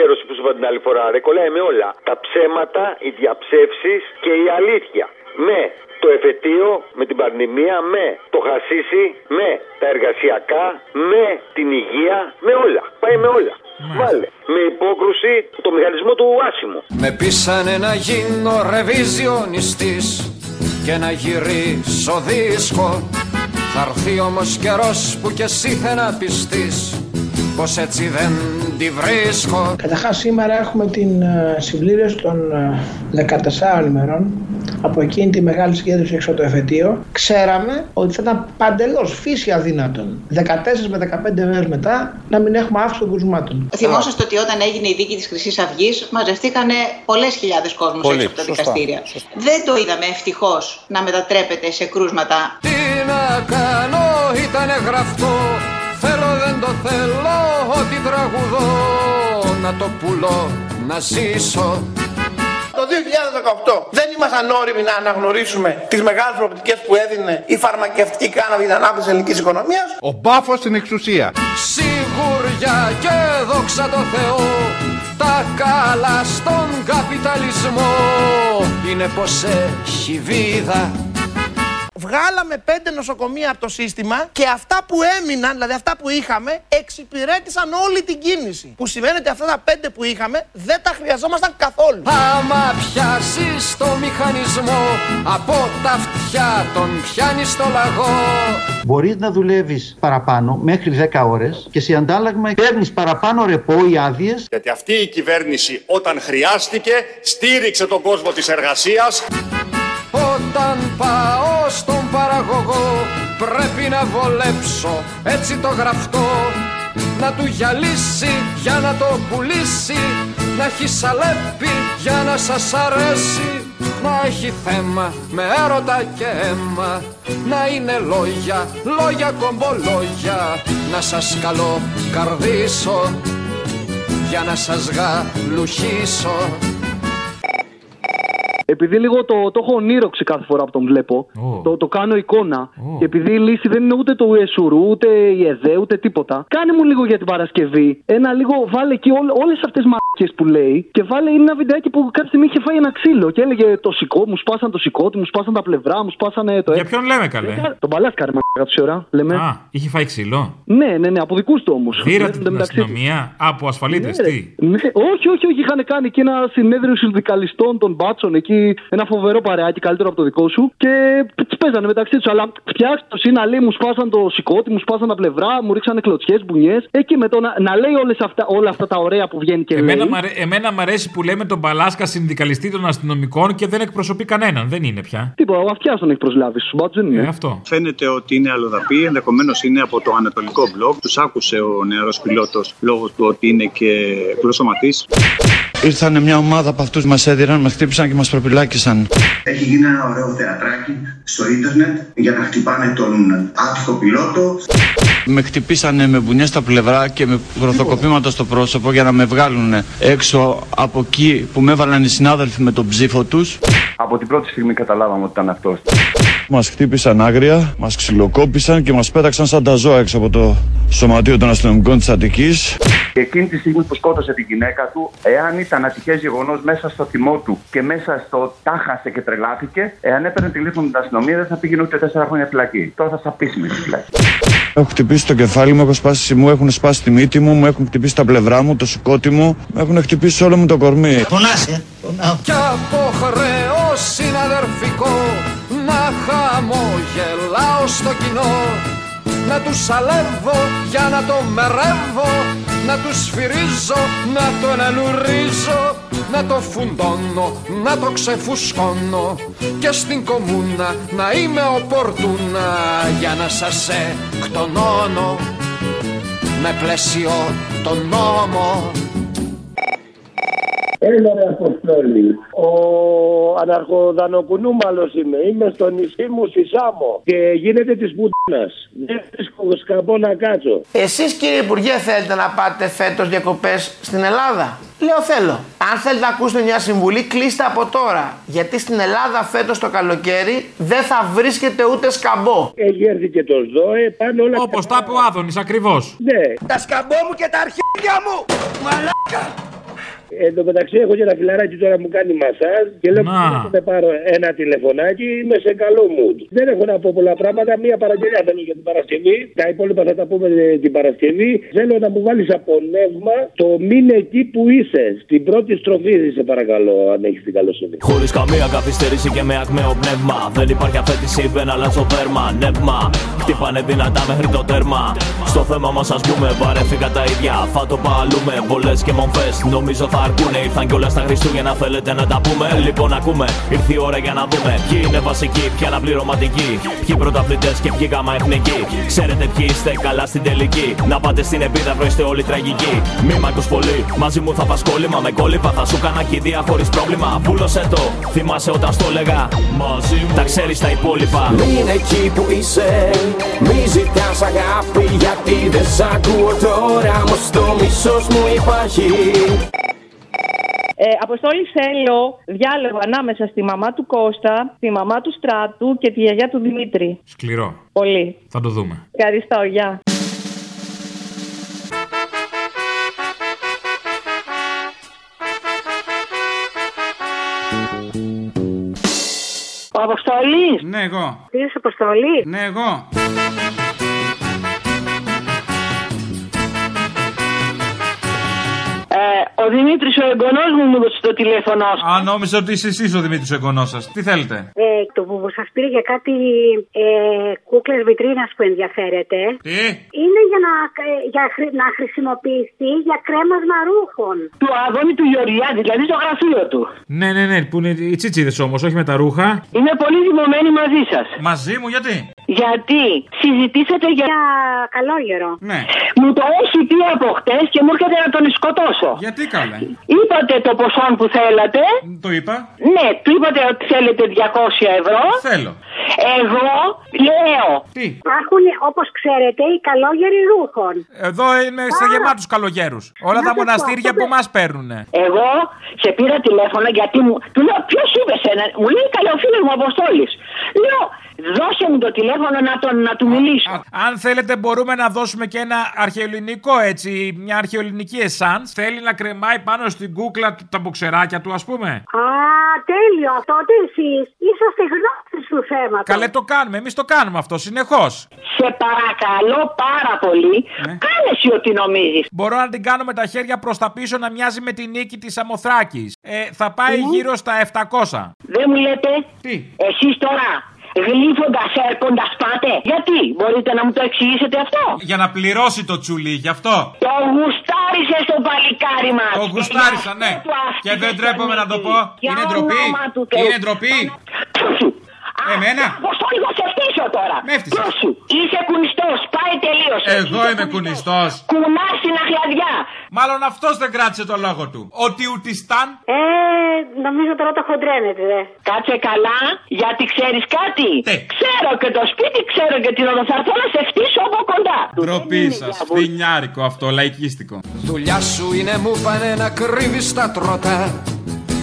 αφιέρωση που σου είπα την άλλη φορά. Ρε, κολλάει με όλα. Τα ψέματα, οι διαψεύσεις και η αλήθεια. Με το εφετείο, με την πανδημία, με το χασίσι, με τα εργασιακά, με την υγεία, με όλα. Πάει με όλα. Βάλε. Με υπόκρουση το μηχανισμό του άσημου. Με πείσανε να γίνω ρεβιζιονιστής και να γυρίσω δίσκο Θα έρθει όμως καιρός που κι εσύ θα να πιστείς πως έτσι δεν τη βρίσκω Καταρχάς σήμερα έχουμε την ε, συμπλήρωση των ε, 14 ημερών από εκείνη τη μεγάλη συγκέντρωση έξω από το εφετείο. Ξέραμε ότι θα ήταν παντελώς φύση αδύνατον 14 με 15 μέρες μετά να μην έχουμε αύξηση των κρουσμάτων. Θυμόσαστε ότι όταν έγινε η δίκη της Χρυσής Αυγής, μαζευτήκανε πολλές χιλιάδες κόσμου Πολύ, έξω από τα σωστά, δικαστήρια. Δεν το είδαμε ευτυχώς να μετατρέπεται σε κρούσματα. Τι να κάνω ήτανε γραφτό Θέλω δεν το θέλω ότι τραγουδώ Να το πουλώ να ζήσω Το 2018 δεν ήμασταν όριμοι να αναγνωρίσουμε τις μεγάλες προοπτικές που έδινε η φαρμακευτική κάναβη για την ανάπτυξη της ελληνικής οικονομίας; Ο μπάφος στην εξουσία. Σιγουριά και δόξα τω Θεώ Τα καλά στον καπιταλισμό Είναι πως έχει βίδα Βγάλαμε πέντε νοσοκομεία από το σύστημα και αυτά που έμειναν, δηλαδή αυτά που είχαμε, εξυπηρέτησαν όλη την κίνηση. Που σημαίνει ότι αυτά τα πέντε που είχαμε δεν τα χρειαζόμασταν καθόλου. Άμα πιάσεις το μηχανισμό Από τα αυτιά τον πιάνεις στο λαγό Μπορείς να δουλεύεις παραπάνω μέχρι 10 ώρες και σε αντάλλαγμα παίρνεις παραπάνω ρεπό ή άδειες. Γιατί αυτή η κυβέρνηση όταν χρειάστηκε στήριξε τον κόσμο της εργασίας. Όταν πάω στον παραγωγό Πρέπει να βολέψω έτσι το γραφτό. Να του γυαλίσει για να το πουλήσει Να έχει σαλέπι για να σας αρέσει. Να έχει θέμα με έρωτα και αίμα Να είναι λόγια, λόγια κομπολόγια. Να σας καλώ καρδίσω Για να σας γαλουχίσω Επειδή λίγο το, το έχω ονείροξει κάθε φορά που τον βλέπω, το, το κάνω εικόνα. Και επειδή η λύση δεν είναι ούτε το Ιεσουρού, ούτε η ΕΔΕ, ούτε τίποτα. Κάνε μου λίγο για την Παρασκευή. Ένα λίγο, βάλε εκεί όλες αυτές τις μαρκέ που λέει και βάλε ένα βιντεάκι που κάποια στιγμή είχε φάει ένα ξύλο και έλεγε το σηκώ, μου σπάσαν το σηκώτη, μου σπάσαν τα πλευρά, μου σπάσανε το Για ποιον λέμε καλέ; Τον παλάσκαρε μα τόση ώρα, λέμε. Α, είχε φάει ξύλο. Ναι, ναι, ναι, από δικούς του όμως. Δίρατε την αστυνομία από ασφαλίτες, Ναι, ρε. τι; Ναι, όχι, όχι, όχι. Είχαν κάνει εκεί ένα συνέδριο συνδικαλιστών των μπάτσων εκεί. Ένα φοβερό παρεάκι, καλύτερο από το δικό σου. Και τι παίζανε μεταξύ τους. Αλλά φτιάξτε το είναι, λέει, μου σπάσαν το σηκώτη, μου σπάσαν τα πλευρά, μου ρίξανε κλωτσιές, μπουνιές. Εκεί με το να, να λέει όλες αυτά, όλα αυτά τα ωραία που βγαίνει και Εμένα, λέει. μ' αρέ- εμένα μ' αρέσει που λέμε τον Μπαλάσκα συνδικαλιστή των αστυνομικών και δεν εκπροσωπεί κανέναν. Δεν είναι πια. Τίποτα, ο αυτιά τον έχει προσλάβει. Στου μπάτσου δεν είναι. Ε, αυτό. Φαίνεται ότι είναι αλλοδαπή, ενδεχομένως είναι από το ανατολικό μπλοκ. Τους άκουσε ο νεαρός πιλότος λόγω του ότι είναι και γλωσσοματή. Ήρθαν μια ομάδα από αυτούς μας έδιραν, μας χτύπησαν και μας προπυλάκησαν. Έχει γίνει ένα ωραίο θεατράκι στο ίντερνετ για να χτυπάνε τον άτυχο πιλότο. Με χτυπήσανε με μπουνιές στα πλευρά και με γροθοκοπήματα στο πρόσωπο για να με βγάλουν έξω από εκεί που με έβαλαν οι συνάδελφοι με τον ψήφο τους. Από την πρώτη στιγμή καταλάβαμε ότι ήταν αυτός. Μας χτύπησαν άγρια, μας ξυλοκόπησαν και μας πέταξαν σαν τα ζώα έξω από το σωματείο των αστυνομικών της Αττικής. Και εκείνη τη στιγμή που σκότωσε την γυναίκα του, εάν ήταν ατυχέ γεγονός μέσα στο θυμό του και μέσα στο τάχασε και τρελάθηκε, εάν έπαιρνε τηλέφωνο την αστυνομία δεν θα πήγαινε ούτε τέσσερα χρόνια φυλακή. Τώρα θα στα πείσουμε στη φυλακή. Έχω χτυπήσει το κεφάλι μου, έχω σπάσει μου, έχουν σπάσει τη μύτη μου, μου έχουν χτυπήσει τα πλευρά μου, το σηκώτη μου, μου έχουν χτυπήσει όλο μου το κορμί. Πονάσαι. Κι από χρέο συναδερφικό να χαμογελάω στο κοινό. Να τους σαλεύω για να το μερεύω να τους σφυρίζω, να το ενελουρίζω να το φουντώνω, να το ξεφουσκώνω. Και στην κομμούνα να είμαι ο Πορτούνα για να σας εκτονώνω. Με πλαίσιο τον νόμο Έλα ρε Αποστόλη. Ο αναρχοδανοκουνούμαλος είμαι. Είμαι στο νησί μου στη Σάμο. Και γίνεται της πουτίνας. Δεν βρίσκω σκαμπό να κάτσω. Εσείς κύριε Υπουργέ θέλετε να πάτε φέτος διακοπές στην Ελλάδα; Λέω θέλω. Αν θέλετε να ακούσετε μια συμβουλή, κλείστε από τώρα. Γιατί στην Ελλάδα φέτος το καλοκαίρι δεν θα βρίσκεται ούτε σκαμπό. Έχει έρθει και το ΣΔΟΕ, πάνε όλα Όπως τα είπε ο Άδωνης, ακριβώς. Ναι. Τα σκαμπό μου και τα αρχίδια μου! Μαλάκα! Εν τω μεταξύ έχω και ένα φιλαράκι τώρα που μου κάνει μασάζ και λέω Να. να με πάρω ένα τηλεφωνάκι, είμαι σε καλό mood. Δεν έχω να πω πολλά πράγματα, μία παραγγελία θέλω για την Παρασκευή. Τα υπόλοιπα θα τα πούμε ε, την Παρασκευή. Θέλω να μου βάλεις από νεύμα το μήνε εκεί που είσαι. Στην πρώτη στροφή, σε παρακαλώ, αν έχεις την καλοσύνη. Χωρίς καμία καθυστέρηση και με ακμαίο πνεύμα. Δεν υπάρχει αφέτηση, δεν αλλάζω δέρμα. Νεύμα, χτυπάνε δυνατά μέχρι το τέρμα. Στο θέμα μας ας πούμε, βαρέθηκα τα ίδια. Θα το παλούμε, πολλέ και μομφές. Νομίζω θα αρκούνε. Ήρθαν κιόλας τα Χριστούγεννα, θέλετε να τα πούμε; Λοιπόν, ακούμε, ήρθε η ώρα για να δούμε. Ποιοι είναι βασικοί, ποιοι αναπληρωματικοί. Ποιοι πρωταθλητές και ποιοι γάμα εθνικοί. Ξέρετε ποιοι είστε καλά στην τελική. Να πάτε στην επίδαυρο, είστε όλοι τραγικοί. Μη μ' ακούς πολύ, μαζί μου θα πας κόλλημα. Με κόλληπα θα σου κάνα κηδεία χωρίς πρόβλημα. Πούλωσε το, θυμάσαι όταν στο έλεγα. Μαζί μου τα ξέρεις τα υπόλοιπα. Είναι εκεί που είσαι Μη ζητάς αγάπη γιατί δεν σ' ακούω τώρα Όμως το μίσος μου υπάρχει Ε, Αποστόλη θέλω διάλογο ανάμεσα στη μαμά του Κώστα, τη μαμά του Στράτου και τη γιαγιά του Δημήτρη. Σκληρό. Πολύ. Θα το δούμε. Ευχαριστώ, γεια. Ο Αποστολή. Ναι, εγώ. Είσαι Αποστολή. Ναι, εγώ. Δημήτρης ο εγγονός μου μου έδωσε το τηλέφωνο σου. Α, νόμιζα ότι είσαι εσείς ο Δημήτρης ο εγγονός σας. Τι θέλετε; Ε, το που σας πήρε για κάτι ε, κούκλες βιτρίνας που ενδιαφέρεται. Τι; Είναι για να, ε, για χρη- να χρησιμοποιηθεί για κρέμασμα ρούχων. Του Άδωνη του Γεωργιάδη, δηλαδή στο γραφείο του. Ναι, ναι, ναι, που είναι οι τσίτσιδες όμως, όχι με τα ρούχα. Είμαι πολύ δημομένη μαζί σας. Μαζί μου, γιατί; Γιατί συζητήσατε για. Για καλόγερο. Ναι. Μου το έχει πει από χτες και μου έρχεται να τον σκοτώσω. Γιατί καλέ; Είπατε το ποσό που θέλατε. Το είπα. Ναι, του είπατε ότι θέλετε 200 ευρώ. Θέλω. Εγώ λέω. Τι; Υπάρχουν, όπως ξέρετε, οι καλόγεροι ρούχων. Εδώ είναι στα γεμάτους καλογέρους. Όλα Να τα σας πω, μοναστήρια αυτό που μας παίρνουν. Εγώ σε πήρα τηλέφωνο γιατί μου. Του λέω ποιος είπες σένα. Μου λέει καλό φίλος μου Αποστόλης. Λέω δώσε μου το τηλέφωνο να, τον, να του μιλήσω. Αν θέλετε, μπορούμε να δώσουμε και ένα αρχαιοελληνικό έτσι, μια αρχαιοελληνική εσάν. Θέλει να κρεμάει πάνω στην κούκλα του τα μποξεράκια του, ας πούμε. Α, τέλειο. Τότε εσείς είσαστε γνώστες του θέματο. Καλέ το κάνουμε, εμείς το κάνουμε αυτό συνεχώς. Σε παρακαλώ πάρα πολύ. Κάνε εσύ ό,τι νομίζεις. Μπορώ να την κάνω με τα χέρια προς τα πίσω να μοιάζει με την νίκη της Αμοθράκης. Ε, θα πάει γύρω στα 700. Δεν μου λέτε; Τι; Εσείς τώρα γλύφοντας, έρχοντας πάτε; Γιατί, μπορείτε να μου το εξηγήσετε αυτό; Για να πληρώσει το τσουλί, γι' αυτό. Το γουστάρισε στο παλικάρι μας. Το γουστάρισα, ναι. Και δεν τρέπομαι να το πω. Είναι ντροπή. Είναι ντροπή. Εμένα. Πώς το λίγο σε φτύσω τώρα. Με έφτυσες. Ποιος σου. Είσαι κουνιστός. Πάει τελείως. Εγώ είμαι κουνιστός. Κουνάς στην αχλαδιά. Μάλλον αυτός δεν κράτησε το λόγο του. Ότι ουτιστάν. Ε, νομίζω τώρα το χοντρένετε, δε. Κάτσε καλά, γιατί ξέρεις κάτι; Ξέρω και το σπίτι, ξέρω και την οδό. Θα έρθω να σε φτύσω από κοντά. Ντροπή σας. Φθινιάρικο αυτό, λαϊκίστικο. Δουλειά σου είναι μου πάνε να κρύβεις τα τροτά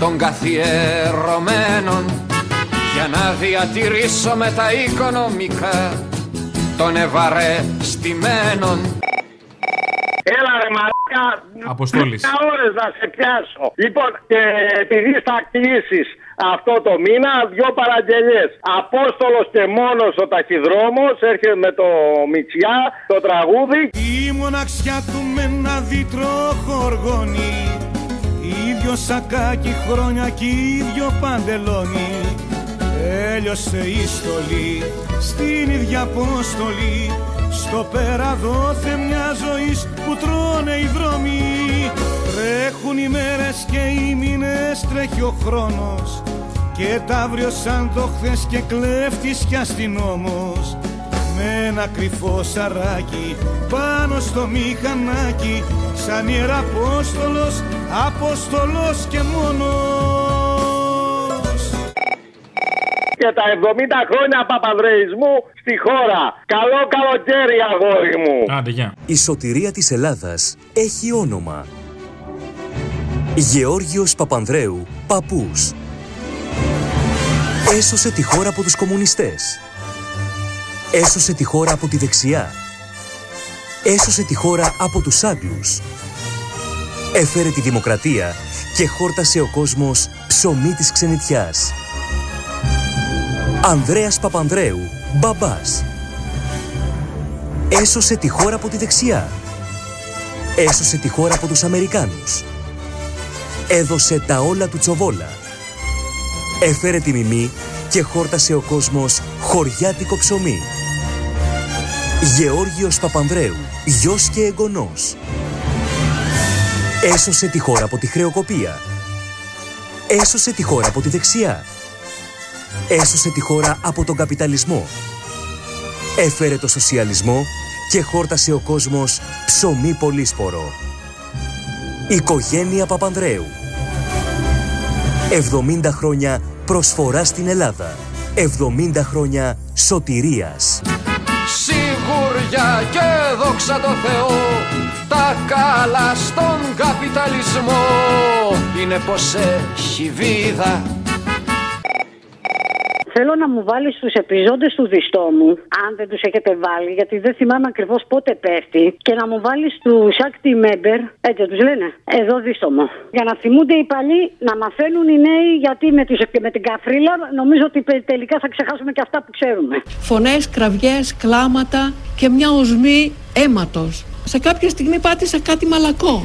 των καθιερωμένων για να διατηρήσω με τα οικονομικά των ευαρεστημένων. Έλα ρε μαλάκα. Αποστόλης. Δέκα ώρες να σε πιάσω. Λοιπόν, και επειδή θα κλείσεις αυτό το μήνα, δυο παραγγελίες. Απόστολος και μόνος ο ταχυδρόμος, έρχεται με το Μητσιά, το τραγούδι. Η μοναξιά του με ένα δίτρο χοργώνει Ίδιο σακάκι χρόνια κι ίδιο παντελόνι Έλειωσε η στολή στην ίδια απόστολη Στο πέρα δόθε μια ζωή που τρώνε οι δρόμοι Τρέχουν οι μέρες και οι μήνες τρέχει ο χρόνος. Και τα αύριο σαν το χθες και κλέφτης κι αστυνόμος. Με ένα κρυφό σαράκι πάνω στο μηχανάκι. Σαν ιεραπόστολος, απόστολος και μόνος. Και τα 70 χρόνια παπανδρεϊσμού στη χώρα. Καλό καλοκαίρι αγόρι μου. Άντε, γεια. Η σωτηρία της Ελλάδας έχει όνομα. Γεώργιος Παπανδρέου, παππούς. Έσωσε τη χώρα από τους κομμουνιστές. Έσωσε τη χώρα από τη δεξιά. Έσωσε τη χώρα από τους Άγγλους. Έφερε τη δημοκρατία και χόρτασε ο κόσμος ψωμί της ξενιτιάς. Ανδρέας Παπανδρέου, μπαμπάς. Έσωσε τη χώρα από τη δεξιά. Έσωσε τη χώρα από τους Αμερικάνους. Έδωσε τα όλα του Τσοβόλα. Έφερε τη μιμή και χόρτασε ο κόσμος χωριάτικο ψωμί. Γεώργιος Παπανδρέου, γιος και εγγονός. Έσωσε τη χώρα από τη χρεοκοπία. Έσωσε τη χώρα από τη δεξιά. Έσωσε τη χώρα από τον καπιταλισμό. Έφερε το σοσιαλισμό και χόρτασε ο κόσμος ψωμί πολύσπορο. Οικογένεια Παπανδρέου. 70 χρόνια προσφορά στην Ελλάδα. 70 χρόνια σωτηρίας. Σιγουριά και δόξα τω Θεώ Τα καλά στον καπιταλισμό Είναι πως έχει βίδα Θέλω να μου βάλεις τους επιζώντες του διστόμου, αν δεν τους έχετε βάλει, γιατί δεν θυμάμαι ακριβώς πότε πέφτει, και να μου βάλεις τους active member, έτσι τους λένε, εδώ δίστομο. Για να θυμούνται οι παλιοί, να μαθαίνουν οι νέοι, γιατί με, τους, με την καφρίλα νομίζω ότι τελικά θα ξεχάσουμε και αυτά που ξέρουμε. Φωνές, κραυγές, κλάματα και μια οσμή αίματος. Σε κάποια στιγμή πάτησα κάτι μαλακό.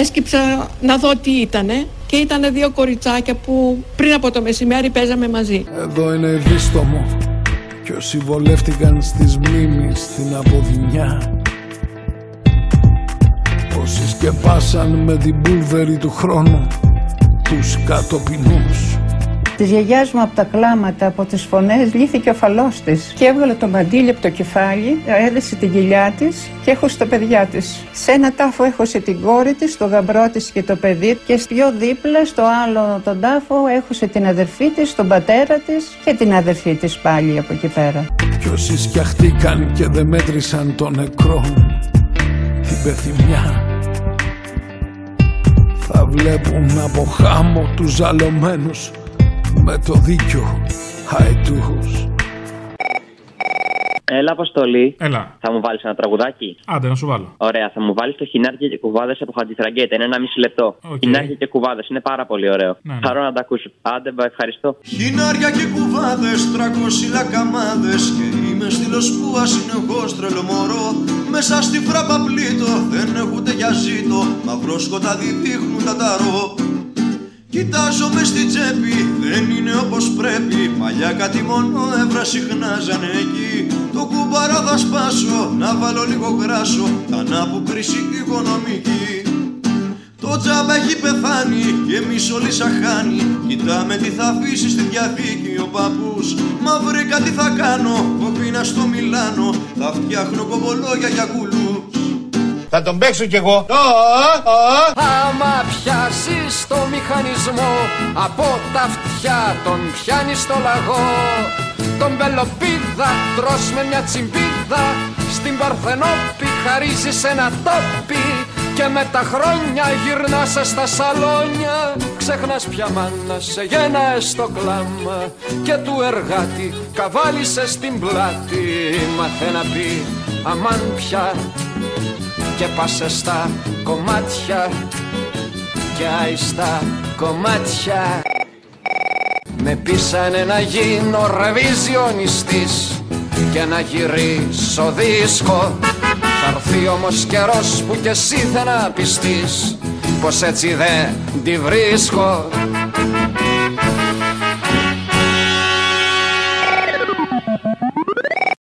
Έσκυψα να δω τι ήτανε και ήταν δύο κοριτσάκια που πριν από το μεσημέρι παίζαμε μαζί. Εδώ είναι δίστομο και όσοι βολεύτηκαν στις μνήμεις στην αποδυνιά Όσοι σκεπάσαν με την πούλβερη του χρόνου τους κατοπινούς Της γιαγιάς μου από τα κλάματα, από τις φωνές, λύθηκε ο φαλός της και έβγαλε το μαντίλι από το κεφάλι, έδεσε την κοιλιά της και έχωσε τα παιδιά της. Σε ένα τάφο έχωσε την κόρη της, το γαμπρό της και το παιδί, και πιο δίπλα στο άλλο τον τάφο έχωσε την αδερφή της, τον πατέρα της και την αδερφή της πάλι από εκεί πέρα. Κι όσοι σκιαχτήκαν και δεν μέτρησαν τον νεκρό, την πεθυμιά θα βλέπουν από χάμω τους ζαλωμένους με το δίκιο χαϊτούς Έλα, Αποστολή. Έλα. Θα μου βάλεις ένα τραγουδάκι; Άντε, να σου βάλω. Ωραία, θα μου βάλεις το χινάρια και κουβάδες από Χατζηθραγκέτα. Είναι ένα μισή λεπτό. Okay. Χινάρια και κουβάδες. Είναι πάρα πολύ ωραίο. Ναι, ναι. Χαρώ να τα ακούσω. Άντε, μπα, ευχαριστώ. Χινάρια και κουβάδες, τρακόσι λακαμάδε. Και είμαι στήλος που ασυνεχώ τρελό μωρό. Μέσα στη φράπα πλήτω, δεν έχω ούτε για ζήτο. Μαυρό σκοτάδι δείχνουν τα ταρό. Κοιτάζομαι στη τσέπη, Παλιά κάτι μόνο έβρα συχνάζανε εκεί. Το κουμπαρά θα σπάσω, να βάλω λίγο γράσο Θα που κρίση οικονομική. Το τζάμπα έχει πεθάνει και εμείς όλοι σαχάνει Κοιτάμε τι θα αφήσει στη διαθήκη ο παππούς. Μα βρήκα τι θα κάνω, κοπίνα στο Μιλάνο. Θα φτιάχνω κομπολόγια για κουλούς. Θα τον παίξω κι εγώ. Άμα πιάσεις το μηχανισμό από τα αυτιά τον πιάνει στο λαγό. Τον πελοπίδα τρως με μια τσιμπίδα. Στην Παρθενόπη χαρίζεις ένα τόπι και με τα χρόνια γυρνάς στα σαλόνια. Ξεχνάς πια μάνα σε γένα στο κλάμα Και του εργάτη καβάλισες στην πλάτη. Μάθε να πει αμάν πια και πάσε στα κομμάτια και άιστα κομμάτια με πείσανε να γίνω ρεβιζιονιστής και να γυρίσω δίσκο. Θα έρθει όμως καιρός που κι εσύ θα να πιστείς πως έτσι δεν τη βρίσκω